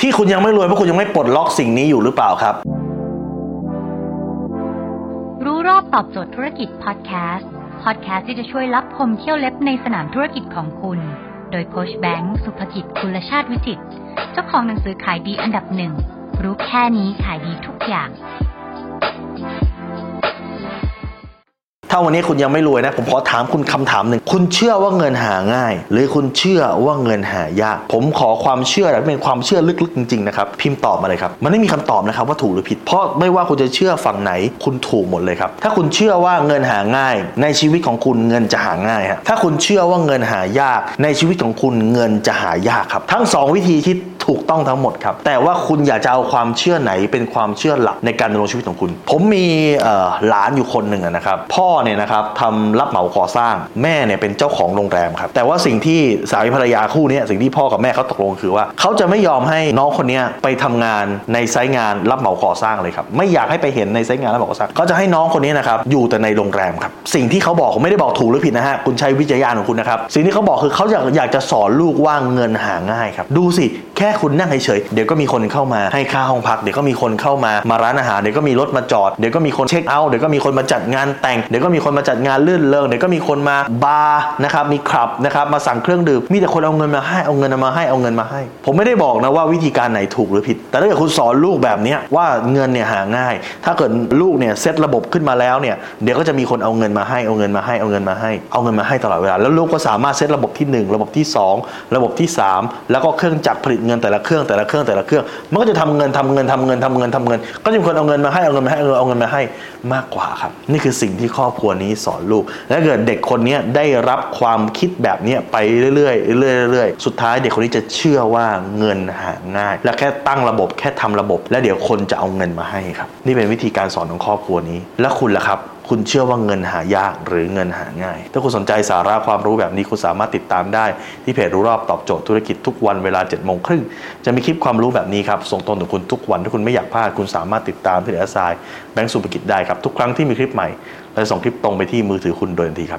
ที่คุณยังไม่รวยเพราะคุณยังไม่ปลดล็อกสิ่งนี้อยู่หรือเปล่าครับ รู้รอบตอบโจทย์ธุรกิจพอดแคสต์พอดแคสต์ที่จะช่วยรับพมเที่ยวเล็บในสนามธุรกิจของคุณ โดยโคชแบงค์สุภกิจคุลชาติวิจิตเจ้าของหนังสือขายดีอันดับหนึ่งรู้แค่นี้ขายดีทุกอย่าง ถ้าวันนี้คุณยังไม่รวยนะ ผมขอถามคุณคำถามหนึ่ง คุณเชื่อว่าเงินหาง่าย หรือคุณเชื่อว่าเงินหายาก ผมขอความเชื่อและเป็นความเชื่อลึกๆจริงๆนะครับ พิมพ์ตอบมาเลยครับ มันไม่มีคำตอบนะครับว่าถูกหรือผิด เพราะไม่ว่าคุณจะเชื่อฝั่งไหน คุณถูกหมดเลยครับ ถ้าคุณเชื่อว่าเงินหาง่าย ในชีวิตของคุณเงินจะหาง่ายฮะ ถ้าคุณเชื่อว่าเงินหายาก ในชีวิตของคุณเงินจะหายากครับ ทั้งสองวิธีคิด ถูกต้องทั้งหมดครับ แต่ว่าคุณอยากจะเอาความเชื่อไหนเป็นความเชื่อหลักในการดำรงชีวิตของคุณ ผมมีหลานอยู่คนหนึ่งนะครับ พ่อเนี่ยนะครับทำรับเหมาก่อสร้าง แม่เนี่ยเป็นเจ้าของโรงแรมครับ แต่ว่าสิ่งที่สามีภรรยาคู่นี้สิ่งที่พ่อกับแม่เขาตกลงคือว่าเขาจะไม่ยอมให้น้องคนนี้ไปทำงานในไซต์งานรับเหมาก่อสร้างเลยครับ ไม่อยากให้ไปเห็นในไซต์งานรับเหมาก่อสร้างเขาจะให้น้องคนนี้นะครับอยู่แต่ในโรงแรมครับ สิ่งที่เขาบอกผมไม่ได้บอกถูกหรือผิดนะฮะคุณใช้วิจารณญาณของคุณนะครับ สิ่งที่เขาบอกคือเขาอยากอยากจะสอนลูกว่าเงินหาง่ายครับ ดูสิแค่คุณนั่งเฉยๆเดี๋ยวก็มีคนเข้ามาให้ค่าห้องพัก เดี๋ยวก็มีคนเข้ามามาร้านอาหารเดี๋ยวก็มีรถมาจอดเดี๋ยวก็มีคนเช็คเอาท์เดี๋ยวก็มีคนมาจัดงานแต่งเดี๋ยวก็มีคนมาจัดงานลื่นเริงเดี๋ยวก็มีคนมาบาร์นะครับมีคลับนะครับมาสั่งเครื่องดื่มมีแต่คนเอาเงินมาให้เอาเงินมาให้เอาเงินมาให้ ผมไม่ได้บอกนะว่าวิธีการไหนถูกหรือผิด แต่ถ้าเกิดคุณสอนลูกแบบนี้ว่าเงินเนี่ยหาง่าย ถ้าเกิดลูกเนี่ยเซตระบบขึ้นมาแล้วเนี่ยเดี๋ยวก็จะมีคนเอาเงินมาให้เอาเงินมาให้เอาเงินมาให้เอาเงินมาให้ตลอดเวลาแล้วลูกก็สามารถเซตระบบที่หนึ่งระบบที่สองระบบที่สามแล้วก็เครื่องจักรผลิตเงินแต่ละเครื่องแต่ละเครื่องแต่ละเครื่อง มันก็จะทำเงินทำเงินทำเงินทำเงินทำเงิน ก็จะมีคนเอาเงินมาให้เอาเงินมาให้เอาเงินเอาเงินมาให้มากกว่าครับ นี่คือสิ่งที่ครอบครัวนี้สอนลูกและถ้าเกิดเด็กคนนี้ได้รับความคิดแบบนี้ไปเรื่อยๆเรื่อยๆเรื่อยๆสุดท้ายเด็กคนนี้จะเชื่อว่าเงินหาง่าย และแค่ตั้งระบบแค่ทำระบบ แล้วเดี๋ยวคนจะเอาเงินมาให้ครับ นี่เป็นวิธีการสอนของครอบครัวนี้ แล้วคุณล่ะครับ คุณเชื่อว่าเงินหายากหรือเงินหาง่าย ถ้าคุณสนใจสาระความรู้แบบนี้คุณสามารถติดตามได้ ที่เพจรู้รอบตอบโจทย์ธุรกิจทุกวันเวลา7จ็ดโมงครึ่งจะมีคลิปความรู้แบบนี้ครับส่งตรงถึงคุณทุกวันถ้าคุณไม่อยากพลาดคุณสามารถติดตามที่เดอะไซแบงก์สุภกิจได้ครับทุกครั้งที่มีคลิปใหม่เราจะส่งคลิปตรงไปที่มือถือคุณโดยทันทีครับ